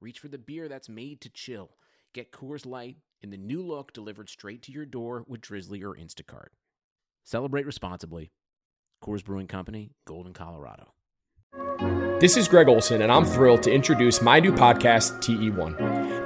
reach for the beer that's made to chill. Get Coors Light in the new look delivered straight to your door with Drizzly or Instacart. Celebrate responsibly. Coors Brewing Company, Golden, Colorado. This is Greg Olsen, and I'm thrilled to introduce my new podcast, TE1.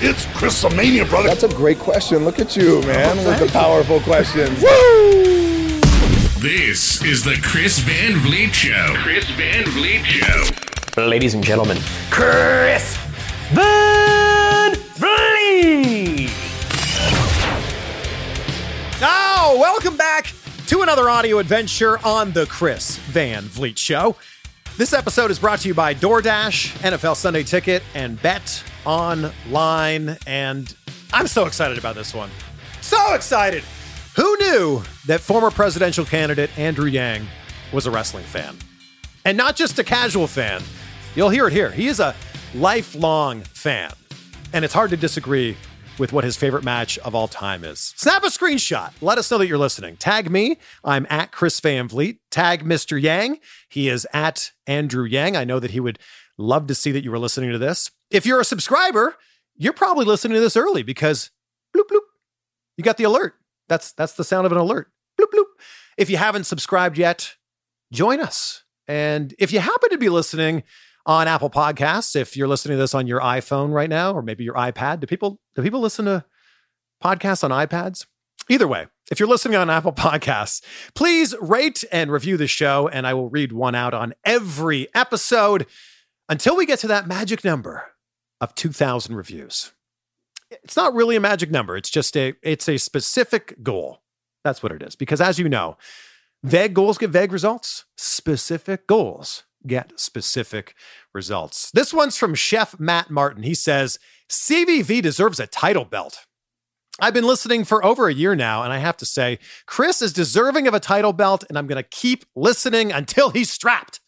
It's Chrisomania, brother. That's a great question. Look at you, man, Oh, with the powerful questions. Woo! This is the Chris Van Vliet Show. Chris Van Vliet Show. Ladies and gentlemen, Chris Van Vliet. Oh, welcome back to another audio adventure on the Chris Van Vliet Show. This episode is brought to you by DoorDash, NFL Sunday Ticket, and Bet Online. And I'm so excited about this one. So excited. Who knew that former presidential candidate Andrew Yang was a wrestling fan? And not just a casual fan. You'll hear it here. He is a lifelong fan. And it's hard to disagree with what his favorite match of all time is. Snap a screenshot. Let us know that you're listening. Tag me. I'm at Chris Van Vliet. Tag Mr. Yang. He is at Andrew Yang. I know that he would love to see that you were listening to this. If you're a subscriber, you're probably listening to this early because bloop bloop. You got the alert. That's that's the sound of an alert. Bloop bloop. If you haven't subscribed yet, join us. And if you happen to be listening on Apple Podcasts, if you're listening to this on your iPhone right now, or maybe your iPad, do people do people listen to podcasts on iPads? Either way, if you're listening on Apple Podcasts, please rate and review the show, and I will read one out on every episode until we get to that magic number of 2,000 reviews. It's not really a magic number. It's just a it's a specific goal. That's what it is. Because as you know, vague goals get vague results. Specific goals get specific results. This one's from Chef Matt Martin. He says, CVV deserves a title belt. I've been listening for over a year now, and I have to say, Chris is deserving of a title belt, and I'm going to keep listening until he's strapped.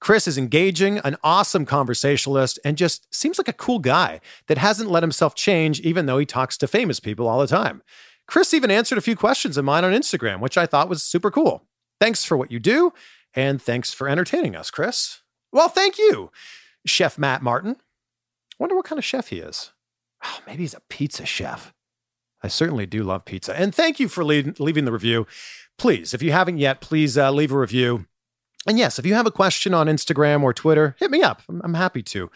Chris is engaging, an awesome conversationalist, and just seems like a cool guy that hasn't let himself change, even though he talks to famous people all the time. Chris even answered a few questions of mine on Instagram, which I thought was super cool. Thanks for what you do, and thanks for entertaining us, Chris. Well, thank you, Chef Matt Martin. Wonder what kind of chef he is. Oh, maybe he's a pizza chef. I certainly do love pizza. And thank you for leaving the review. Please, if you haven't yet, please uh, leave a review. And yes, if you have a question on Instagram or Twitter, hit me up. I'm, I'm happy to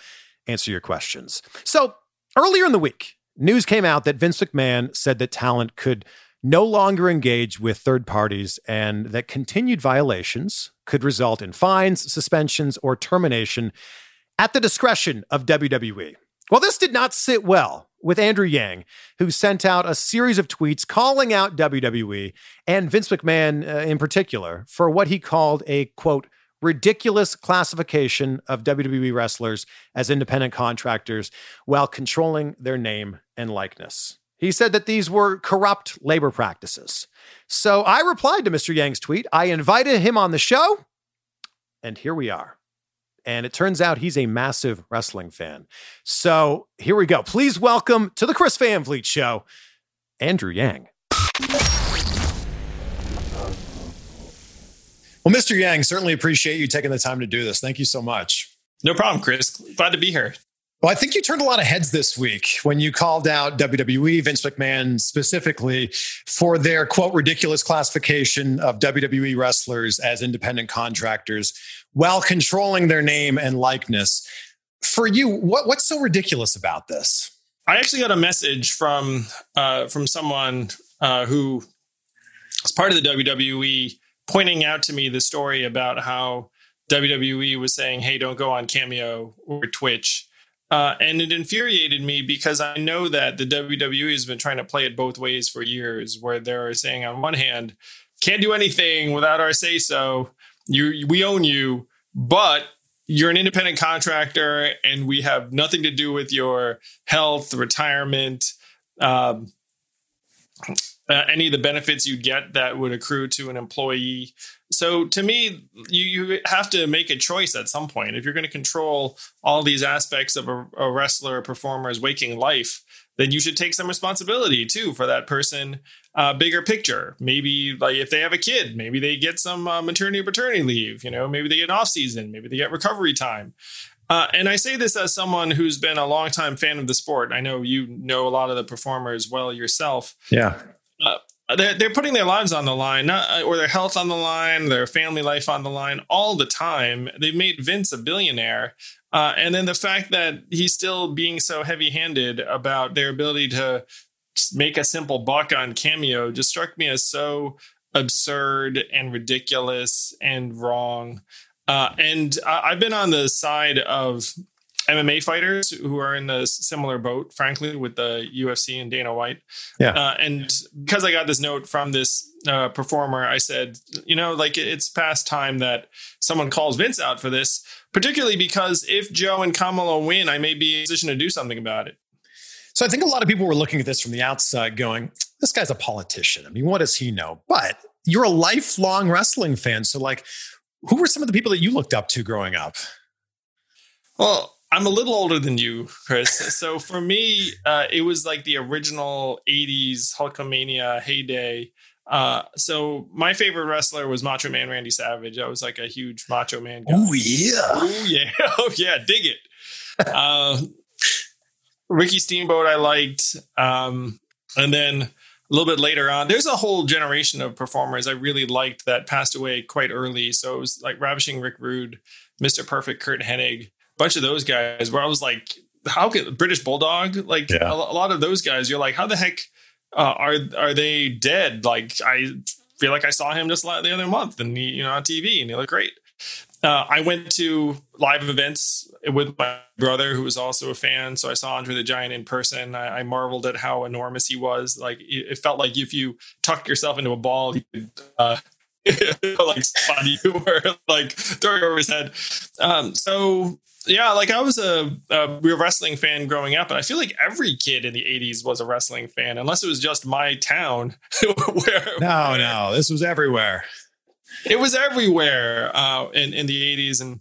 answer your questions. So, earlier in the week, news came out that Vince McMahon said that talent could no longer engage with third parties and that continued violations could result in fines, suspensions, or termination at the discretion of WWE. Well, this did not sit well with Andrew Yang, who sent out a series of tweets calling out WWE and Vince McMahon uh, in particular for what he called a quote, ridiculous classification of WWE wrestlers as independent contractors while controlling their name and likeness. He said that these were corrupt labor practices. So I replied to Mr. Yang's tweet. I invited him on the show, and here we are. And it turns out he's a massive wrestling fan. So here we go. Please welcome to the Chris Van Vliet Show, Andrew Yang. Well, Mr. Yang, certainly appreciate you taking the time to do this. Thank you so much. No problem, Chris. Glad to be here. Well, I think you turned a lot of heads this week when you called out WWE, Vince McMahon specifically, for their quote ridiculous classification of WWE wrestlers as independent contractors while controlling their name and likeness. For you, what, what's so ridiculous about this? I actually got a message from uh, from someone uh, who is part of the WWE pointing out to me the story about how WWE was saying, "Hey, don't go on Cameo or Twitch." Uh, and it infuriated me because I know that the WWE has been trying to play it both ways for years, where they're saying on one hand, can't do anything without our say so. You, we own you, but you're an independent contractor, and we have nothing to do with your health, retirement, um, uh, any of the benefits you get that would accrue to an employee. So to me, you, you have to make a choice at some point. If you're going to control all these aspects of a, a wrestler or performer's waking life, then you should take some responsibility too for that person uh, bigger picture maybe like if they have a kid maybe they get some uh, maternity or paternity leave you know maybe they get off season maybe they get recovery time uh, and I say this as someone who's been a longtime fan of the sport. I know you know a lot of the performers well yourself. Yeah. They're, they're putting their lives on the line, not, uh, or their health on the line, their family life on the line all the time. They've made Vince a billionaire. Uh, and then the fact that he's still being so heavy handed about their ability to make a simple buck on Cameo just struck me as so absurd and ridiculous and wrong. Uh, and I've been on the side of MMA fighters who are in a similar boat, frankly, with the UFC and Dana White. Yeah. Uh, and because I got this note from this uh, performer, I said, you know, like it's past time that someone calls Vince out for this, particularly because if Joe and Kamala win, I may be in a position to do something about it. So I think a lot of people were looking at this from the outside going, this guy's a politician. I mean, what does he know? But you're a lifelong wrestling fan. So, like, who were some of the people that you looked up to growing up? Well, I'm a little older than you, Chris. so for me, uh, it was like the original '80s Hulkamania heyday. Uh, so my favorite wrestler was Macho Man Randy Savage. I was like a huge Macho Man guy. Oh yeah, oh yeah, oh yeah, dig it. Uh, Ricky Steamboat, I liked, um, and then a little bit later on, there's a whole generation of performers I really liked that passed away quite early. So it was like Ravishing Rick Rude, Mr. Perfect Curt Hennig bunch of those guys where I was like, how can British Bulldog? Like yeah. a, a, lot of those guys, you're like, how the heck uh, are are they dead? Like I feel like I saw him just the other month and he, you know on TV and he looked great. Uh, I went to live events with my brother, who was also a fan. So I saw Andre the Giant in person. I, I marveled at how enormous he was. Like it, felt like if you tucked yourself into a ball, he could uh, like spot you or like throw over his head. Um, so yeah, like I was a, a real wrestling fan growing up, and I feel like every kid in the '80s was a wrestling fan, unless it was just my town. where no, where no, this was everywhere. It was everywhere uh, in in the '80s and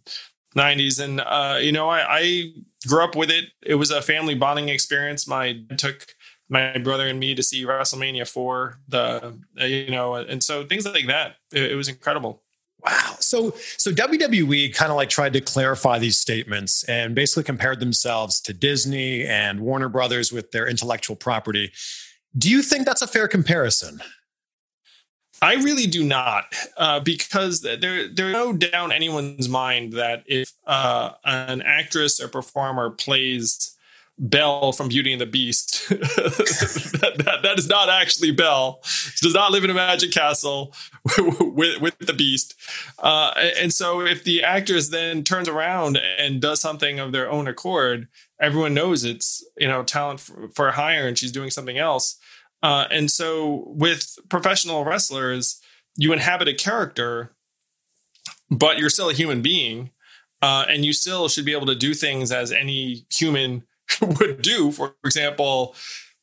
'90s, and uh, you know, I, I grew up with it. It was a family bonding experience. My took my brother and me to see WrestleMania four, the uh, you know, and so things like that. It, it was incredible. Wow. So so WWE kind of like tried to clarify these statements and basically compared themselves to Disney and Warner Brothers with their intellectual property. Do you think that's a fair comparison? I really do not, uh, because there there's no doubt in anyone's mind that if uh, an actress or performer plays Belle from Beauty and the Beast. that, that, that is not actually Belle. She does not live in a magic castle with, with the Beast. Uh, and so, if the actress then turns around and does something of their own accord, everyone knows it's you know talent for, for hire, and she's doing something else. Uh, and so, with professional wrestlers, you inhabit a character, but you're still a human being, uh, and you still should be able to do things as any human would do. For example,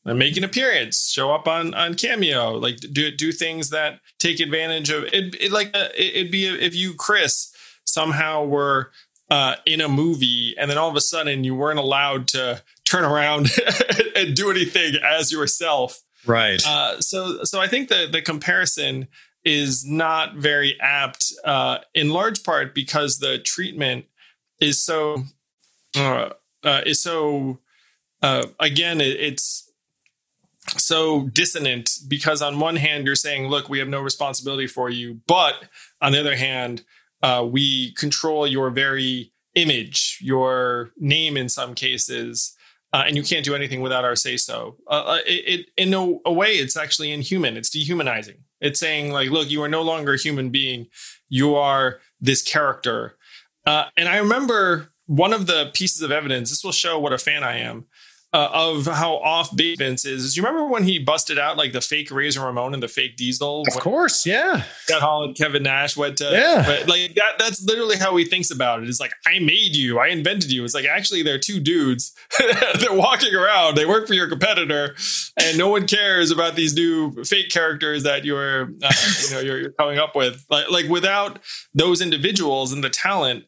make an appearance, show up on on Cameo, like do do things that take advantage of it. it like uh, it, would be if you Chris somehow were uh, in a movie and then all of a sudden you weren't allowed to turn around and do anything as yourself. Right. Uh, so so I think the the comparison is not very apt uh, in large part because the treatment is so uh, is so uh, again it, it's so dissonant because on one hand you're saying look we have no responsibility for you. But on the other hand uh, we control your very image your name in some cases uh, and you can't do anything without our say so uh, uh, it, it, in a, a way it's actually inhuman. It's dehumanizing. It's saying like look you are no longer a human being. You are this character. Uh, and i remember one of the pieces of evidence this will show what a fan i am uh, of how off base Vince is. You remember when he busted out like the fake Razor Ramon and the fake Diesel? Of course, yeah. Scott Hall and Kevin Nash went to yeah. But like that. That's literally how he thinks about it. It's like I made you, I invented you. It's like actually they're two dudes. they're walking around. They work for your competitor, and no one cares about these new fake characters that you're uh, you know you're, you're coming up with. Like like without those individuals and the talent,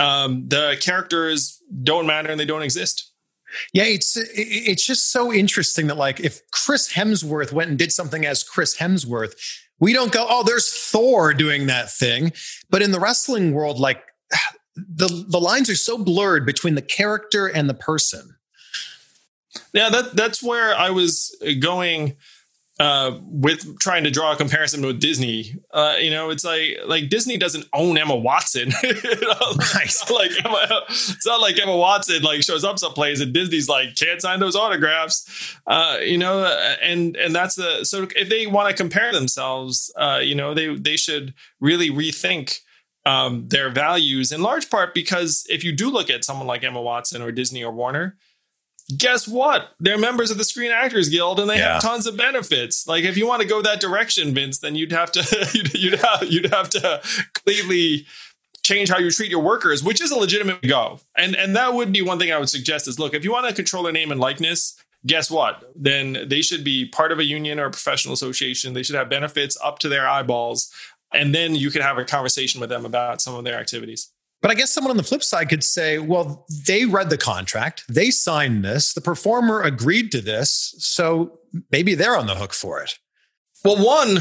um, the characters don't matter and they don't exist. Yeah, it's it's just so interesting that like if Chris Hemsworth went and did something as Chris Hemsworth, we don't go, oh, there's Thor doing that thing. But in the wrestling world, like the the lines are so blurred between the character and the person. Yeah, that that's where I was going uh, with trying to draw a comparison with Disney. Uh, you know, it's like like Disney doesn't own Emma Watson. it's not like Emma, it's not like Emma Watson like shows up someplace and Disney's like can't sign those autographs. Uh, you know, and and that's the so if they want to compare themselves, uh, you know, they they should really rethink. Um, their values in large part because if you do look at someone like Emma Watson or Disney or Warner, guess what? They're members of the Screen Actors Guild and they yeah. have tons of benefits. Like if you want to go that direction, Vince, then you'd have to you'd, you'd have you'd have to clearly change how you treat your workers, which is a legitimate go. And and that would be one thing I would suggest is look, if you want to control their name and likeness, guess what? Then they should be part of a union or a professional association. They should have benefits up to their eyeballs. And then you could have a conversation with them about some of their activities. But I guess someone on the flip side could say, well, they read the contract, they signed this, the performer agreed to this, so maybe they're on the hook for it. Well, one,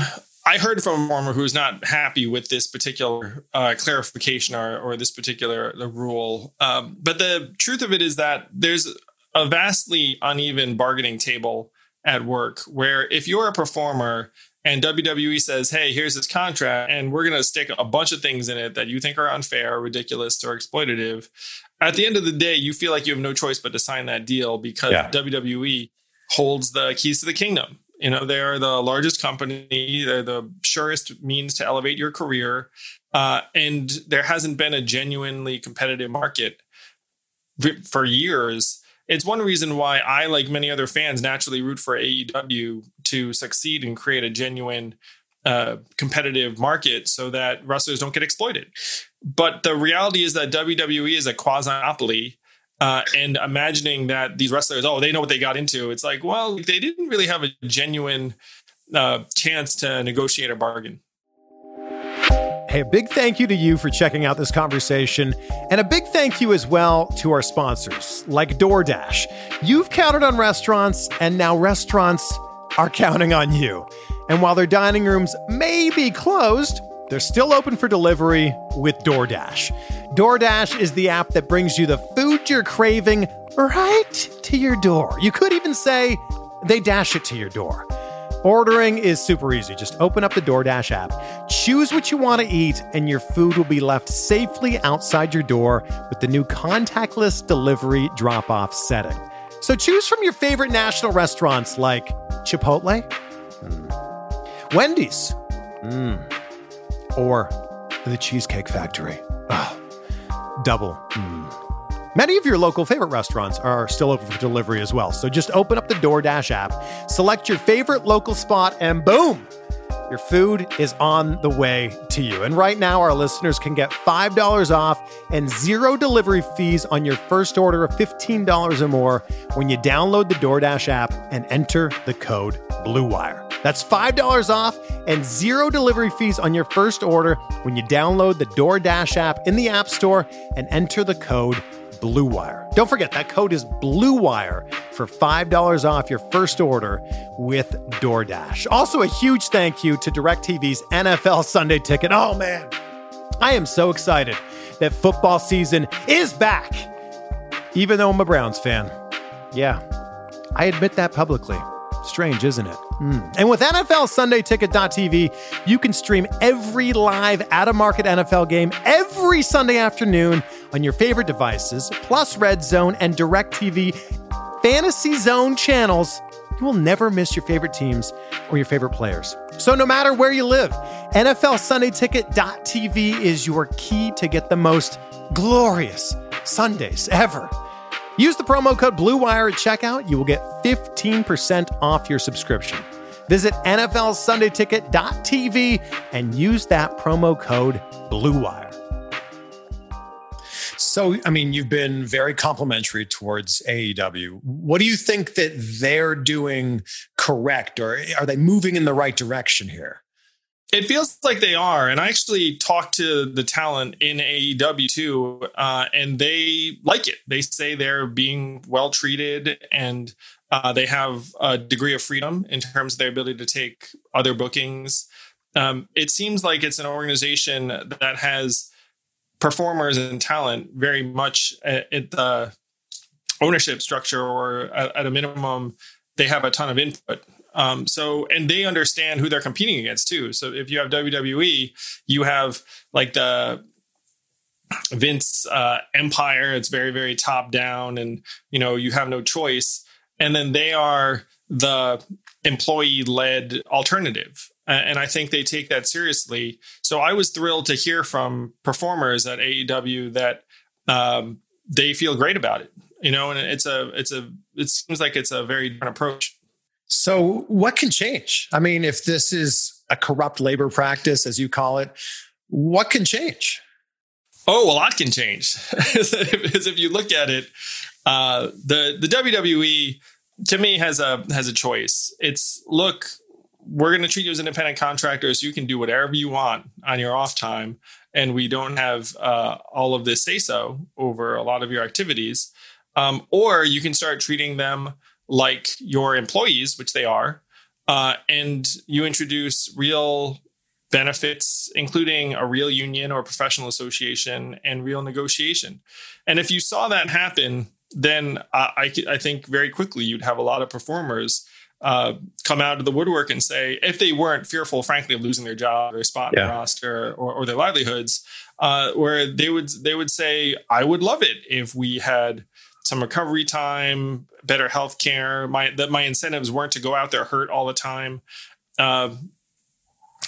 I heard from a performer who's not happy with this particular uh, clarification or, or this particular rule. Um, but the truth of it is that there's a vastly uneven bargaining table at work where if you're a performer and WWE says, "Hey, here's this contract, and we're going to stick a bunch of things in it that you think are unfair, or ridiculous, or exploitative." At the end of the day, you feel like you have no choice but to sign that deal because yeah. WWE holds the keys to the kingdom. You know, they're the largest company, they're the surest means to elevate your career, uh, and there hasn't been a genuinely competitive market for years it's one reason why I, like many other fans, naturally root for AEW to succeed and create a genuine uh, competitive market so that wrestlers don't get exploited. But the reality is that WWE is a quasi monopoly. Uh, and imagining that these wrestlers, oh, they know what they got into. It's like, well, they didn't really have a genuine uh, chance to negotiate a bargain. Hey, a big thank you to you for checking out this conversation, and a big thank you as well to our sponsors, like DoorDash. You've counted on restaurants, and now restaurants are counting on you. And while their dining rooms may be closed, they're still open for delivery with DoorDash. DoorDash is the app that brings you the food you're craving right to your door. You could even say they dash it to your door. Ordering is super easy. Just open up the DoorDash app, choose what you want to eat, and your food will be left safely outside your door with the new contactless delivery drop off setting. So choose from your favorite national restaurants like Chipotle, mm. Wendy's, mm. or the Cheesecake Factory. Oh, double. Mm. Many of your local favorite restaurants are still open for delivery as well. So just open up the DoorDash app, select your favorite local spot, and boom! Your food is on the way to you. And right now, our listeners can get $5 off and zero delivery fees on your first order of $15 or more when you download the DoorDash app and enter the code BLUEWIRE. That's $5 off and zero delivery fees on your first order when you download the DoorDash app in the App Store and enter the code Blue Wire. Don't forget that code is Blue Wire for $5 off your first order with DoorDash. Also, a huge thank you to DirecTV's NFL Sunday Ticket. Oh man, I am so excited that football season is back. even though I'm a Browns fan. Yeah, I admit that publicly. Strange, isn't it? Mm. And with NFL Sunday Ticket.tv, you can stream every live out of market NFL game every Sunday afternoon on your favorite devices, plus Red Zone and DirecTV Fantasy Zone channels. You will never miss your favorite teams or your favorite players. So, no matter where you live, NFL Sunday Ticket.tv is your key to get the most glorious Sundays ever. Use the promo code BLUEWIRE at checkout. You will get 15% off your subscription. Visit NFLSundayTicket.tv and use that promo code BLUEWIRE. So, I mean, you've been very complimentary towards AEW. What do you think that they're doing correct, or are they moving in the right direction here? It feels like they are. And I actually talked to the talent in AEW too, uh, and they like it. They say they're being well treated and uh, they have a degree of freedom in terms of their ability to take other bookings. Um, it seems like it's an organization that has performers and talent very much at, at the ownership structure, or at, at a minimum, they have a ton of input. Um, so, and they understand who they're competing against too. So, if you have WWE, you have like the Vince uh, empire. It's very, very top down, and you know you have no choice. And then they are the employee led alternative. And I think they take that seriously. So I was thrilled to hear from performers at AEW that um, they feel great about it. You know, and it's a, it's a, it seems like it's a very different approach. So, what can change? I mean, if this is a corrupt labor practice, as you call it, what can change? Oh, a lot can change. Because if you look at it, uh, the the WWE to me has a has a choice. It's look, we're going to treat you as independent contractors. You can do whatever you want on your off time, and we don't have uh, all of this say so over a lot of your activities. Um, or you can start treating them like your employees, which they are, uh, and you introduce real benefits, including a real union or professional association and real negotiation. And if you saw that happen, then I, I, I think very quickly you'd have a lot of performers uh, come out of the woodwork and say, if they weren't fearful, frankly, of losing their job, their spot in the roster, or, or their livelihoods, uh, where they would they would say, I would love it if we had some recovery time, better health care, my that my incentives weren't to go out there hurt all the time, uh,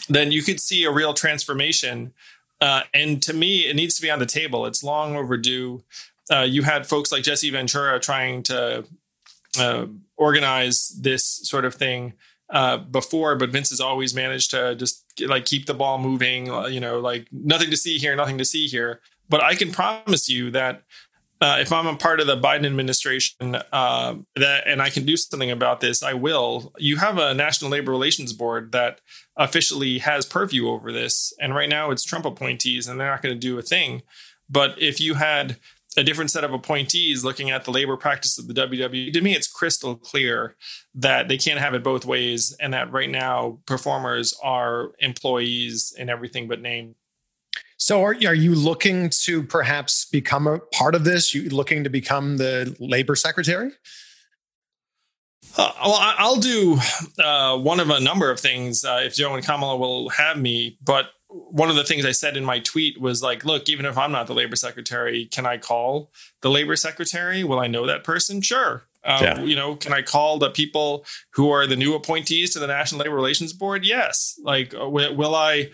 then you could see a real transformation. Uh, and to me, it needs to be on the table. It's long overdue. Uh, you had folks like Jesse Ventura trying to uh, organize this sort of thing uh, before, but Vince has always managed to just like keep the ball moving. You know, like nothing to see here, nothing to see here. But I can promise you that uh, if I'm a part of the Biden administration uh, that and I can do something about this, I will. You have a National Labor Relations Board that officially has purview over this, and right now it's Trump appointees, and they're not going to do a thing. But if you had a different set of appointees looking at the labor practice of the WWE, to me, it's crystal clear that they can't have it both ways, and that right now performers are employees in everything but name. So, are, are you looking to perhaps become a part of this? You looking to become the labor secretary? Uh, well, I'll do uh, one of a number of things uh, if Joe and Kamala will have me. But one of the things I said in my tweet was like, look, even if I'm not the labor secretary, can I call the labor secretary? Will I know that person? Sure. Um, yeah. You know, can I call the people who are the new appointees to the National Labor Relations Board? Yes. Like, uh, will, will I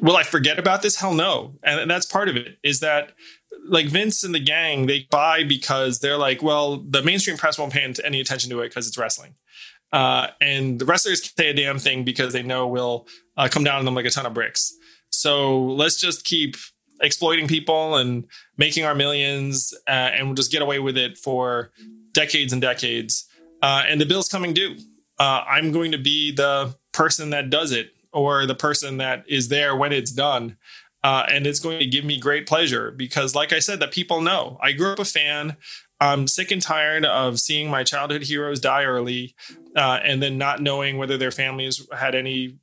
will I forget about this? Hell no. And that's part of it is that like Vince and the gang, they buy because they're like, well, the mainstream press won't pay any attention to it because it's wrestling. Uh, and the wrestlers can say a damn thing because they know we'll uh, come down on them like a ton of bricks. So let's just keep exploiting people and making our millions, uh, and we'll just get away with it for decades and decades. Uh, and the bill's coming due. Uh, I'm going to be the person that does it or the person that is there when it's done. Uh, and it's going to give me great pleasure because, like I said, that people know I grew up a fan. I'm sick and tired of seeing my childhood heroes die early uh, and then not knowing whether their families had any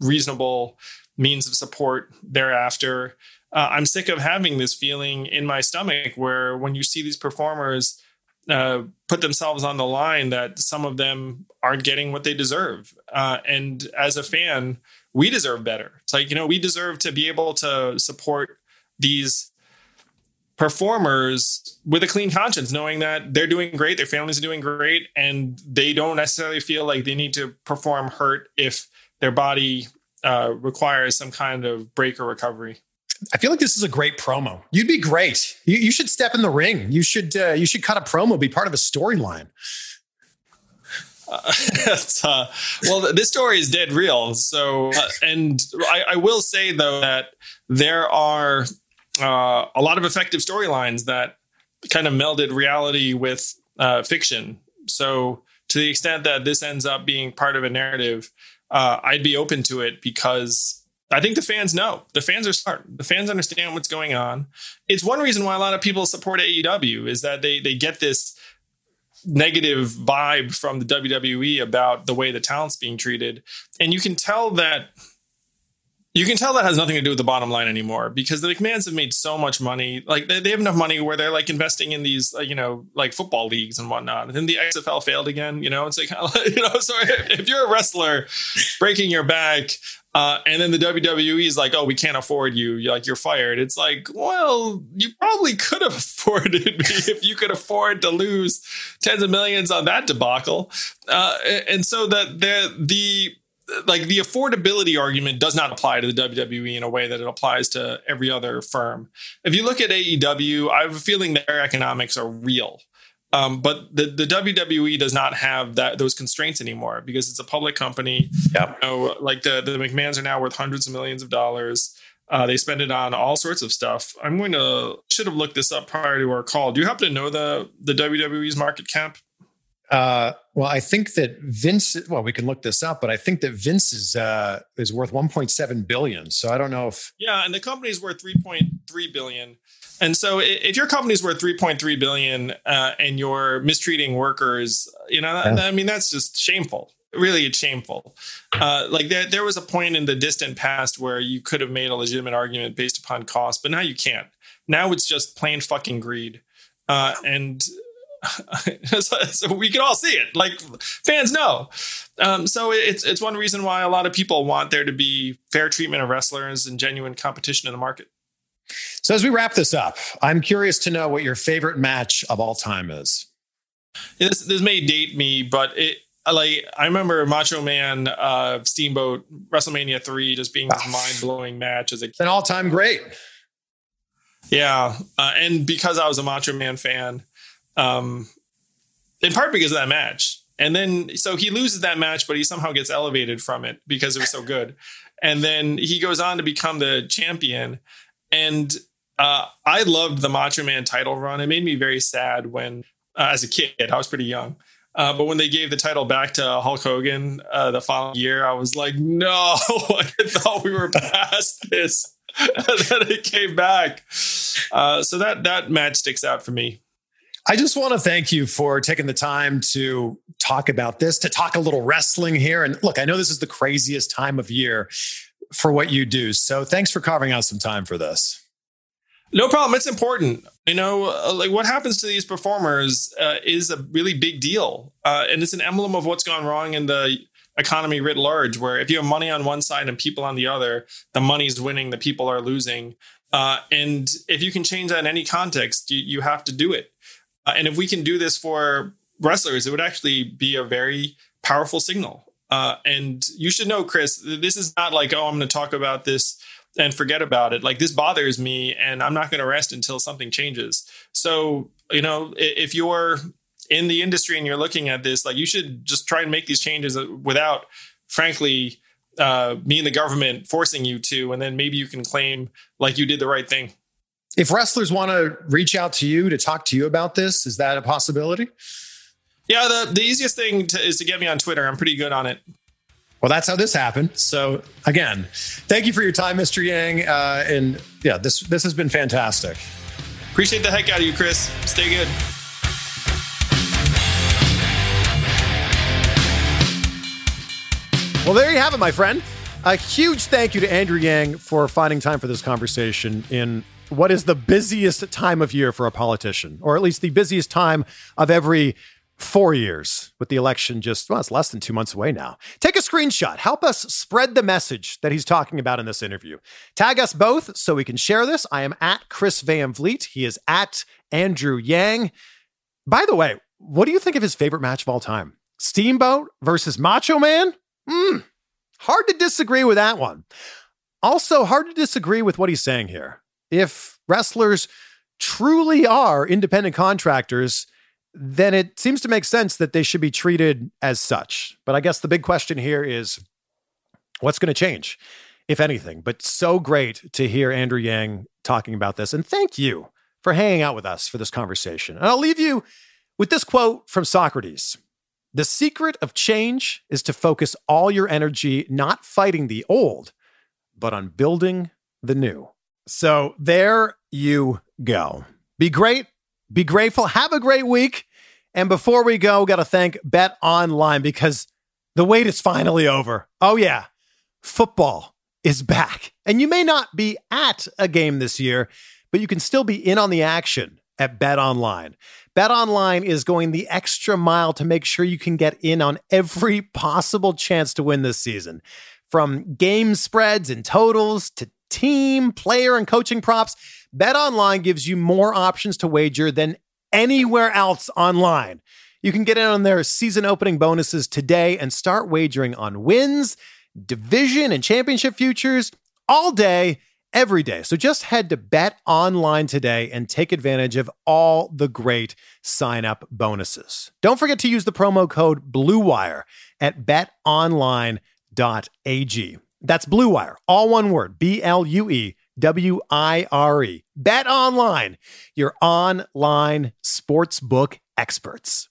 reasonable means of support thereafter. uh, I'm sick of having this feeling in my stomach where when you see these performers uh, put themselves on the line, that some of them aren't getting what they deserve. Uh, and as a fan, we deserve better. It's like, you know, we deserve to be able to support these performers with a clean conscience, knowing that they're doing great, their families are doing great, and they don't necessarily feel like they need to perform hurt if their body uh, requires some kind of break or recovery. I feel like this is a great promo. You'd be great. You, you should step in the ring. You should uh, you should cut a promo, be part of a storyline. Uh, uh, well, this story is dead real. So, uh, and I, I, will say though that there are uh, a lot of effective storylines that kind of melded reality with uh, fiction. So, to the extent that this ends up being part of a narrative, uh, I'd be open to it because I think the fans know. The fans are smart. The fans understand what's going on. It's one reason why a lot of people support AEW is that they they get this negative vibe from the WWE about the way the talent's being treated. And you can tell that you can tell that has nothing to do with the bottom line anymore because the McMahons have made so much money. Like they, they have enough money where they're like investing in these, uh, you know, like football leagues and whatnot. And then the XFL failed again. You know, it's like, you know, so if you're a wrestler breaking your back, uh, and then the WWE is like, oh, we can't afford you. You're like, you're fired. It's like, well, you probably could have afforded me if you could afford to lose tens of millions on that debacle. Uh, and so that the the like the affordability argument does not apply to the WWE in a way that it applies to every other firm. If you look at AEW, I have a feeling their economics are real. Um, but the, the WWE does not have that those constraints anymore because it's a public company. Yeah. You know, like the, the McMahons are now worth hundreds of millions of dollars. Uh, they spend it on all sorts of stuff. I'm going to should have looked this up prior to our call. Do you happen to know the the WWE's market cap? Uh, well, I think that Vince. Well, we can look this up, but I think that Vince is uh, is worth 1.7 billion. So I don't know if. Yeah, and the company is worth 3.3 billion. And so, if your company's worth 3.3 billion uh, and you're mistreating workers, you know, yeah. I mean, that's just shameful. Really, it's shameful. Uh, like there, there was a point in the distant past where you could have made a legitimate argument based upon cost, but now you can't. Now it's just plain fucking greed. Uh, and so we can all see it. Like fans know. Um, so it's it's one reason why a lot of people want there to be fair treatment of wrestlers and genuine competition in the market. So as we wrap this up, I'm curious to know what your favorite match of all time is. This this may date me, but it like I remember Macho Man uh, Steamboat WrestleMania three just being this ah. mind blowing match as a an all time great. Yeah, uh, and because I was a Macho Man fan, um, in part because of that match, and then so he loses that match, but he somehow gets elevated from it because it was so good, and then he goes on to become the champion, and uh, I loved the Macho Man title run. It made me very sad when, uh, as a kid, I was pretty young. Uh, but when they gave the title back to Hulk Hogan uh, the following year, I was like, no, I thought we were past this. and then it came back. Uh, so that that match sticks out for me. I just want to thank you for taking the time to talk about this, to talk a little wrestling here. And look, I know this is the craziest time of year for what you do. So thanks for carving out some time for this. No problem. It's important. You know, uh, like what happens to these performers uh, is a really big deal. Uh, and it's an emblem of what's gone wrong in the economy writ large, where if you have money on one side and people on the other, the money's winning, the people are losing. Uh, and if you can change that in any context, you, you have to do it. Uh, and if we can do this for wrestlers, it would actually be a very powerful signal. Uh, and you should know, Chris, this is not like, oh, I'm going to talk about this and forget about it. Like this bothers me and I'm not going to rest until something changes. So, you know, if you're in the industry and you're looking at this, like you should just try and make these changes without, frankly, uh, me and the government forcing you to. And then maybe you can claim like you did the right thing. If wrestlers want to reach out to you to talk to you about this, is that a possibility? Yeah, the, the easiest thing to, is to get me on Twitter. I'm pretty good on it. Well, that's how this happened. So again, thank you for your time, Mr. Yang. Uh, and yeah, this this has been fantastic. Appreciate the heck out of you, Chris. Stay good. Well, there you have it, my friend. A huge thank you to Andrew Yang for finding time for this conversation in what is the busiest time of year for a politician, or at least the busiest time of every four years, with the election just, well, it's less than two months away now. Take a screenshot. Help us spread the message that he's talking about in this interview. Tag us both so we can share this. I am at Chris Van Vliet. He is at Andrew Yang. By the way, what do you think of his favorite match of all time? Steamboat versus Macho Man? Hmm. Hard to disagree with that one. Also, hard to disagree with what he's saying here. If wrestlers truly are independent contractors, then it seems to make sense that they should be treated as such. But I guess the big question here is what's going to change, if anything? But so great to hear Andrew Yang talking about this. And thank you for hanging out with us for this conversation. And I'll leave you with this quote from Socrates The secret of change is to focus all your energy not fighting the old, but on building the new. So there you go. Be great be grateful. Have a great week. And before we go, got to thank Bet Online because the wait is finally over. Oh, yeah. Football is back. And you may not be at a game this year, but you can still be in on the action at Bet Online. Bet Online is going the extra mile to make sure you can get in on every possible chance to win this season. From game spreads and totals to team, player, and coaching props. BetOnline gives you more options to wager than anywhere else online. You can get in on their season opening bonuses today and start wagering on wins, division, and championship futures all day, every day. So just head to Bet Online today and take advantage of all the great sign up bonuses. Don't forget to use the promo code BLUEWIRE at betonline.ag. That's Blue Wire, all one word, B L U E W I R E. Bet online, your online sportsbook experts.